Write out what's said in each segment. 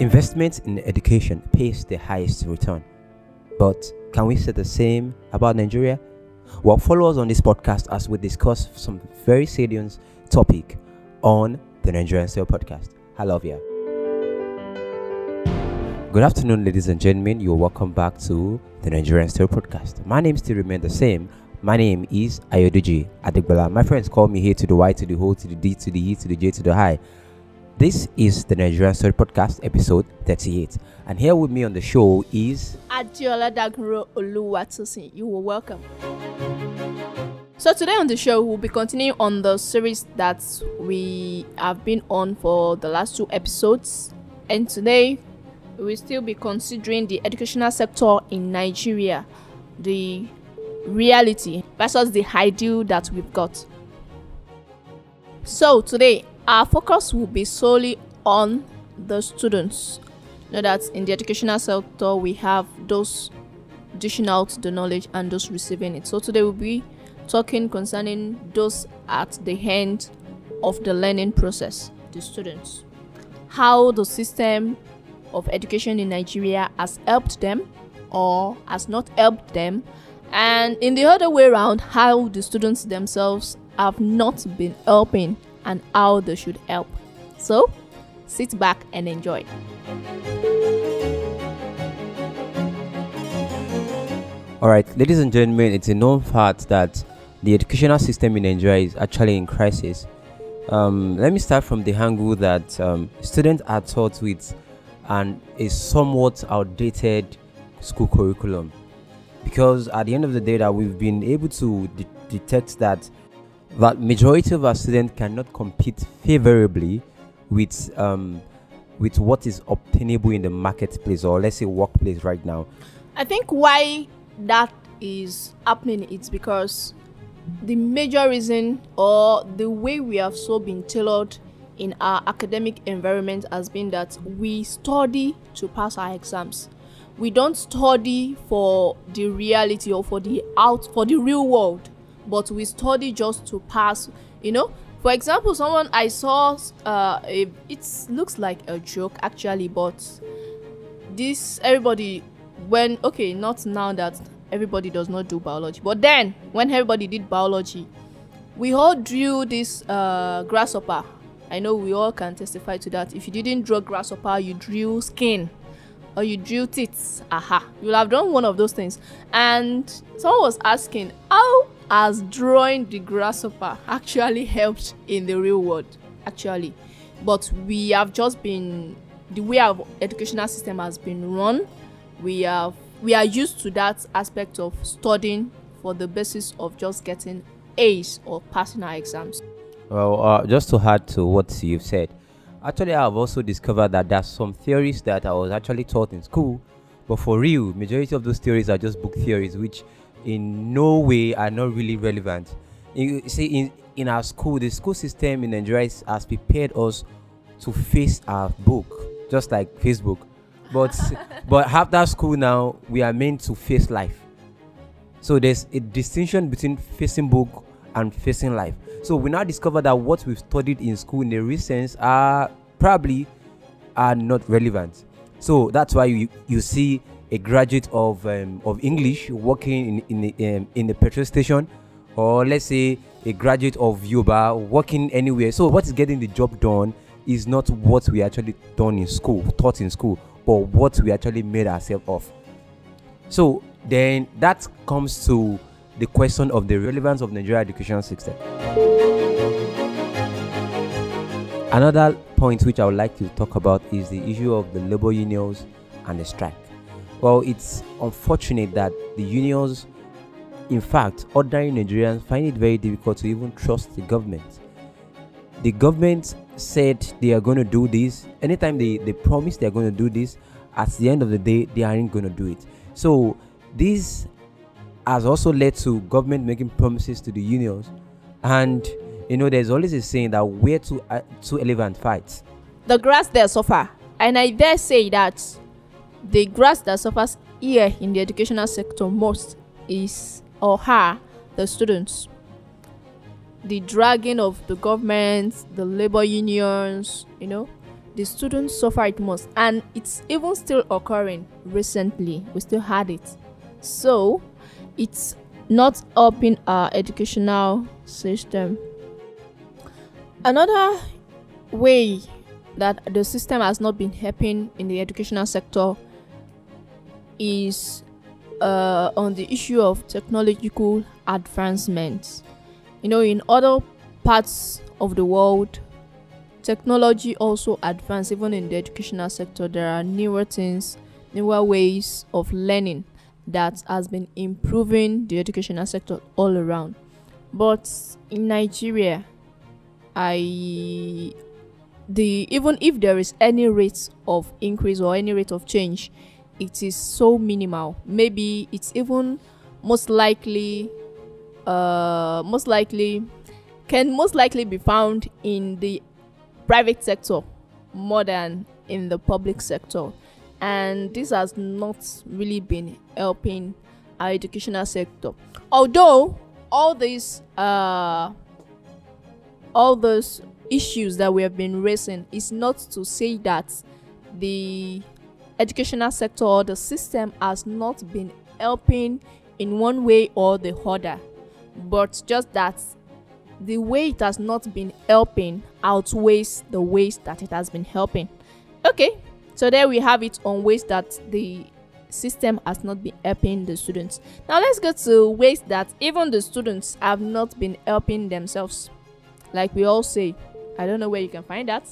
Investment in education pays the highest return. But can we say the same about Nigeria? Well, follow us on this podcast as we discuss some very salient topic on the Nigerian Story Podcast. I love you. Good afternoon, ladies and gentlemen. You're welcome back to the Nigerian Story Podcast. My name still remains the same. My name is Ayodeji Adigbala. My friends call me here to the Y to the O to the D to the E to the J to the High. This is the Nigerian Story Podcast, episode 38. And here with me on the show is Adeola Dagunro Oluwatosin. You are welcome. So today on the show, we'll be continuing on the series that we have been on for the last two episodes. And today, we'll still be considering the educational sector in Nigeria, the reality versus the ideal that we've got. So today, our focus will be solely on the students. Know that in the educational sector, we have those dishing out the knowledge and those receiving it. So today we'll be talking concerning those at the end of the learning process, the students. How the system of education in Nigeria has helped them or has not helped them, and in the other way around, how the students themselves have not been helping and how they should help. So, sit back and enjoy. All right, ladies and gentlemen, it's a known fact that the educational system in Nigeria is actually in crisis. Um, let me start from the angle that um, students are taught with and a somewhat outdated school curriculum because at the end of the day that we've been able to de- detect that that majority of our students cannot compete favorably with um, with what is obtainable in the marketplace or let's say workplace right now. I think why that is happening is because the major reason or the way we have so been tailored in our academic environment has been that we study to pass our exams. We don't study for the reality or for the out for the real world but we study just to pass you know? For example someone i saw uh it looks like a joke actually but this everybody when okay not now that everybody does not do biology but then when everybody did biology we all drew this uh grasshopper. I know we all can testify to that. If you didn't draw grasshopper you drew skin or you drew teeth aha. You'll have done one of those things. And someone was asking how has drawing the grasshopper actually helped in the real world actually. But we have just been the way our educational system has been run we have we are used to that aspect of studying for the basis of just getting a's or passing our exams. Well uh, just to add to what you've said actually i've also discovered that there's some theories that i was actually taught in school but for real majority of those theories are just book theories which in no way are not really relevant. You see, in, in our school, the school system in Nigeria has prepared us to face our book, just like Facebook. But but after school now, we are meant to face life. So there's a distinction between facing book and facing life. So we now discover that what we've studied in school in the recent are probably are not relevant. So that's why you you see a graduate of um, of English working in in um, in the petrol station, or let's say a graduate of Yoruba working anywhere. So what is getting the job done is not what we actually done in school, taught in school, but what we actually made ourselves of. So then that comes to the question of the relevance of Nigeria education system. Another point which I would like to talk about is the issue of the labor unions and the strike. Well, it's unfortunate that the unions, in fact, ordinary Nigerians find it very difficult to even trust the government. The government said they are going to do this. Anytime they, they promise they are going to do this, at the end of the day, they aren't going to do it. So, this has also led to government making promises to the unions. And, you know, there's always a saying that where two, uh, two elephants fight. The grass there suffer. And I dare say that the grass that suffers here in the educational sector most is or are the students. The dragging of the government, the labor unions, you know, the students suffer it most. And it's even still occurring recently. We still had it. So it's not helping our educational system. Another way that the system has not been helping in the educational sector is uh, on the issue of technological advancements. You know in other parts of the world technology also advances, even in the educational sector there are newer things newer ways of learning that has been improving the educational sector all around. But in nigeria i the even if there is any rate of increase or any rate of change it is so minimal. Maybe it's even most likely uh most likely can most likely be found in the private sector more than in the public sector. And this has not really been helping our educational sector. Although all these uh all those issues that we have been raising is not to say that the educational sector or the system has not been helping in one way or the other but just that the way it has not been helping outweighs the ways that it has been helping. Okay, so there we have it on ways that the system has not been helping the students. Now let's go to ways that even the students have not been helping themselves. Like we all say, I don't know where you can find that.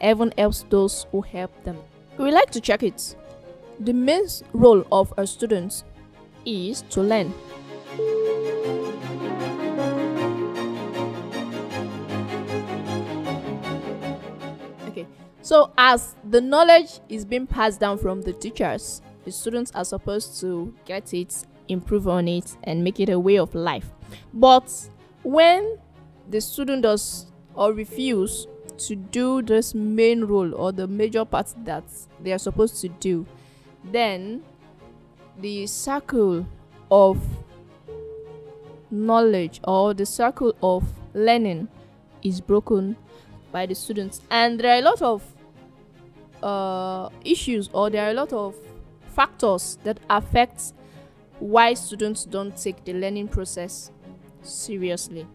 Heaven helps those who help them. We like to check it. The main role of a student is to learn. Okay, so, as the knowledge is being passed down from the teachers, the students are supposed to get it, improve on it, and make it a way of life. But when the student does or refuse to do this main role or the major part that they are supposed to do, then the circle of knowledge or the circle of learning is broken by the students and there are a lot of uh, issues or there are a lot of factors that affect why students don't take the learning process seriously.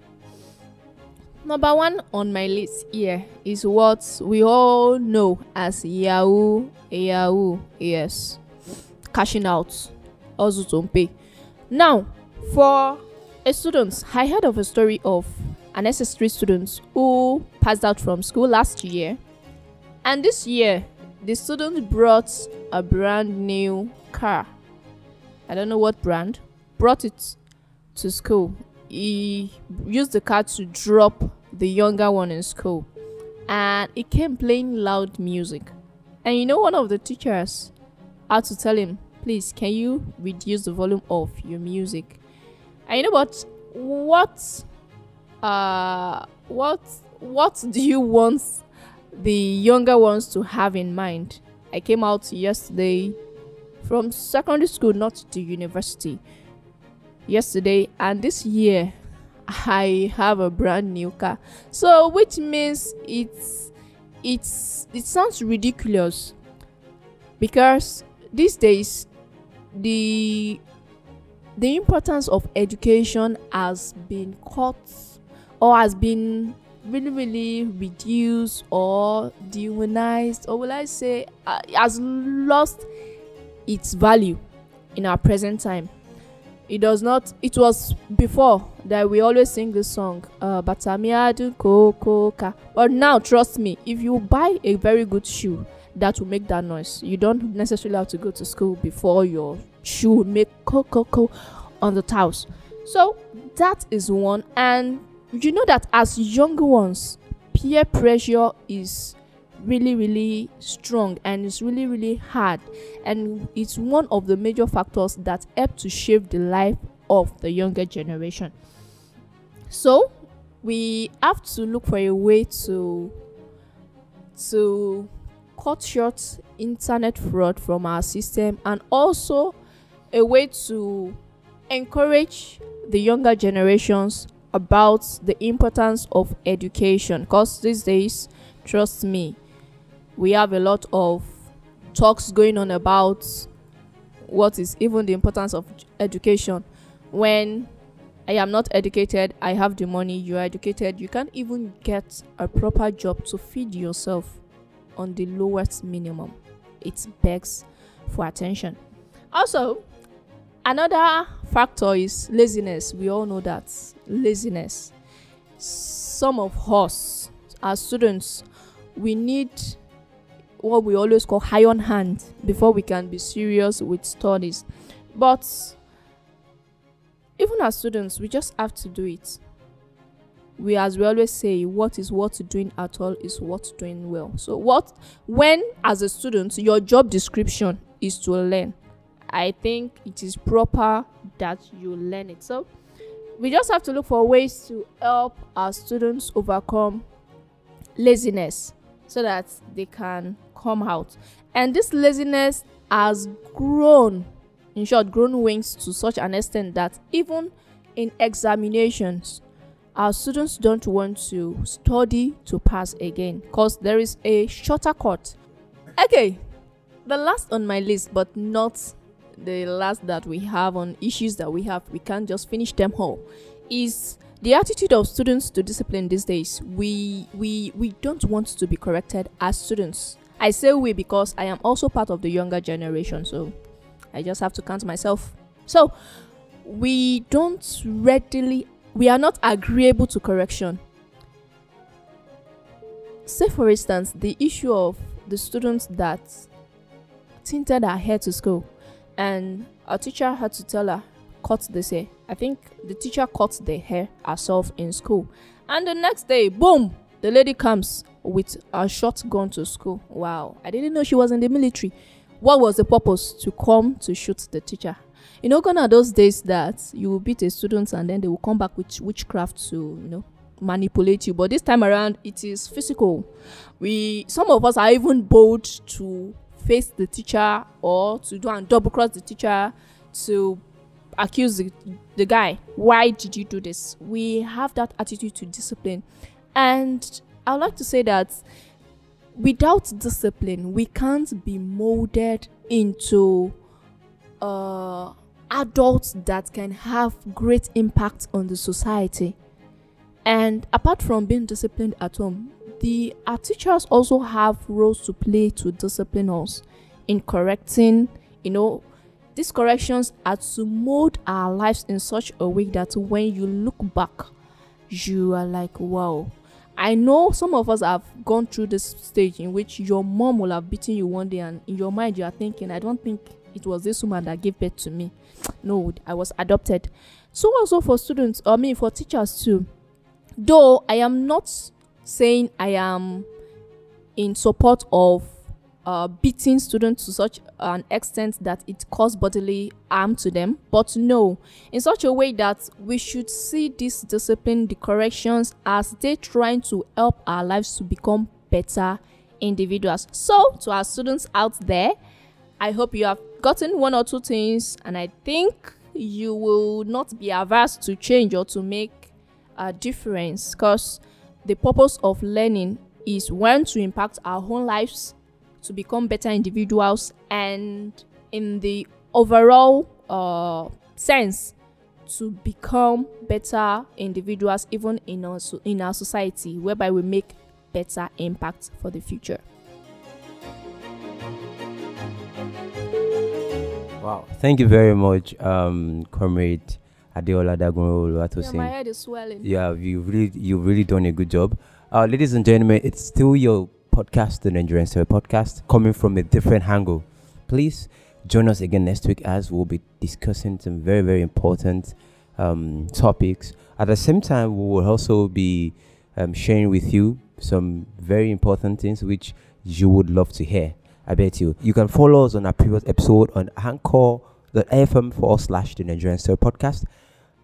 Number one on my list here is what we all know as Yahoo, Yahoo, yes, cashing out, also to pay. Now, for a student, I heard of a story of an SS3 student who passed out from school last year, and this year the student brought a brand new car. I don't know what brand. Brought it to school. He used the car to drop the younger one in school. And he came playing loud music. And you know, one of the teachers had to tell him, please, can you reduce the volume of your music? And you know what? What, uh, what, what do you want the younger ones to have in mind. I came out yesterday from secondary school, not to university. Yesterday, and this year, I have a brand new car. So, which means it's it's it sounds ridiculous because these days the the importance of education has been cut or has been really really reduced or dehumanized or will i say uh, has lost its value in our present time it does not it was before that we always sing this song uh but now trust me if you buy a very good shoe that will make that noise. You don't necessarily have to go to school before your shoe make coco on the tiles. So that is one. And you know that as younger ones peer pressure is really really strong and it's really really hard. And it's one of the major factors that help to shape the life of the younger generation. So we have to look for a way to to cut short internet fraud from our system and also a way to encourage the younger generations about the importance of education. Because these days trust me we have a lot of talks going on about what is even the importance of education when I am not educated, I have the money, you are educated, you can't even get a proper job to feed yourself on the lowest minimum. It begs for attention. Also, another factor is laziness. We all know that laziness. Some of us, as students, we need what we always call high on hand before we can be serious with studies. But even as students, we just have to do it. We, as we always say, what is worth doing at all is worth doing well. So, what when as a student your job description is to learn, I think it is proper that you learn it. So, we just have to look for ways to help our students overcome laziness so that they can come out. And this laziness has grown in short, grown wings to such an extent that even in examinations, our students don't want to study to pass again because there is a shorter cut. Okay, the last on my list, but not the last that we have on issues that we have, we can't just finish them all, is the attitude of students to discipline these days. We we we don't want to be corrected as students. I say we because I am also part of the younger generation, so I just have to count myself. So we don't readily, we are not agreeable to correction. Say, for instance, the issue of the students that tinted her hair to school, and our teacher had to tell her, cut this hair. I think the teacher cut the hair herself in school. And the next day, boom, the lady comes with a shotgun to school. Wow, I didn't know she was in the military. What was the purpose? To come to shoot the teacher. You know gone are those days that you will beat a student and then they will come back with witchcraft to you know manipulate you. But this time around it is physical. We some of us are even bold to face the teacher or to do and double cross the teacher to accuse the, the guy why did you do this we have that attitude to discipline and i would like to say that without discipline, we can't be molded into uh, adults that can have great impact on the society. And apart from being disciplined at home, the our teachers also have roles to play to discipline us in correcting, you know, these corrections are to mold our lives in such a way that when you look back, you are like, wow, I know some of us have gone through this stage in which your mom will have beaten you one day, and in your mind, you are thinking, I don't think it was this woman that gave birth to me. No, I was adopted. So, also for students, I mean, for teachers too. Though I am not saying I am in support of uh, beating students to such an extent that it caused bodily harm to them, but no, in such a way that we should see this discipline, the corrections, as they trying to help our lives to become better individuals. So, to our students out there, I hope you have gotten one or two things, and I think you will not be averse to change or to make a difference because the purpose of learning is when to impact our own lives to become better individuals and in the overall uh, sense to become better individuals even in our, in our society whereby we make better impact for the future wow thank you very much um comrade Adeola Dagunro Yeah, my head is swelling. Yeah, you really you've really done a good job. Uh, ladies and gentlemen, it's still your podcast, the Nigerian Story Podcast, coming from a different angle. Please join us again next week as we'll be discussing some very, very important um, topics. At the same time, we will also be um, sharing with you some very important things which you would love to hear. I bet you. You can follow us on our previous episode on anchor.fm forward slash the Nigerian Story Podcast.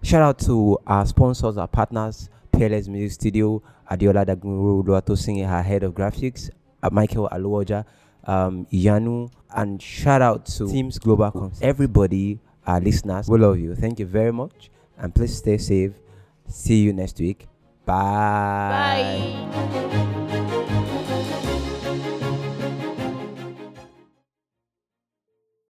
Shout out to our sponsors, our partners, Peerless Music Studio, Adeola Dagunro Luato singing her head of graphics, uh, Michael Aluoja, um, Yanu, and shout out to Teams Global. Everybody, our listeners, we love you. Thank you very much, and please stay safe. See you next week. Bye. Bye.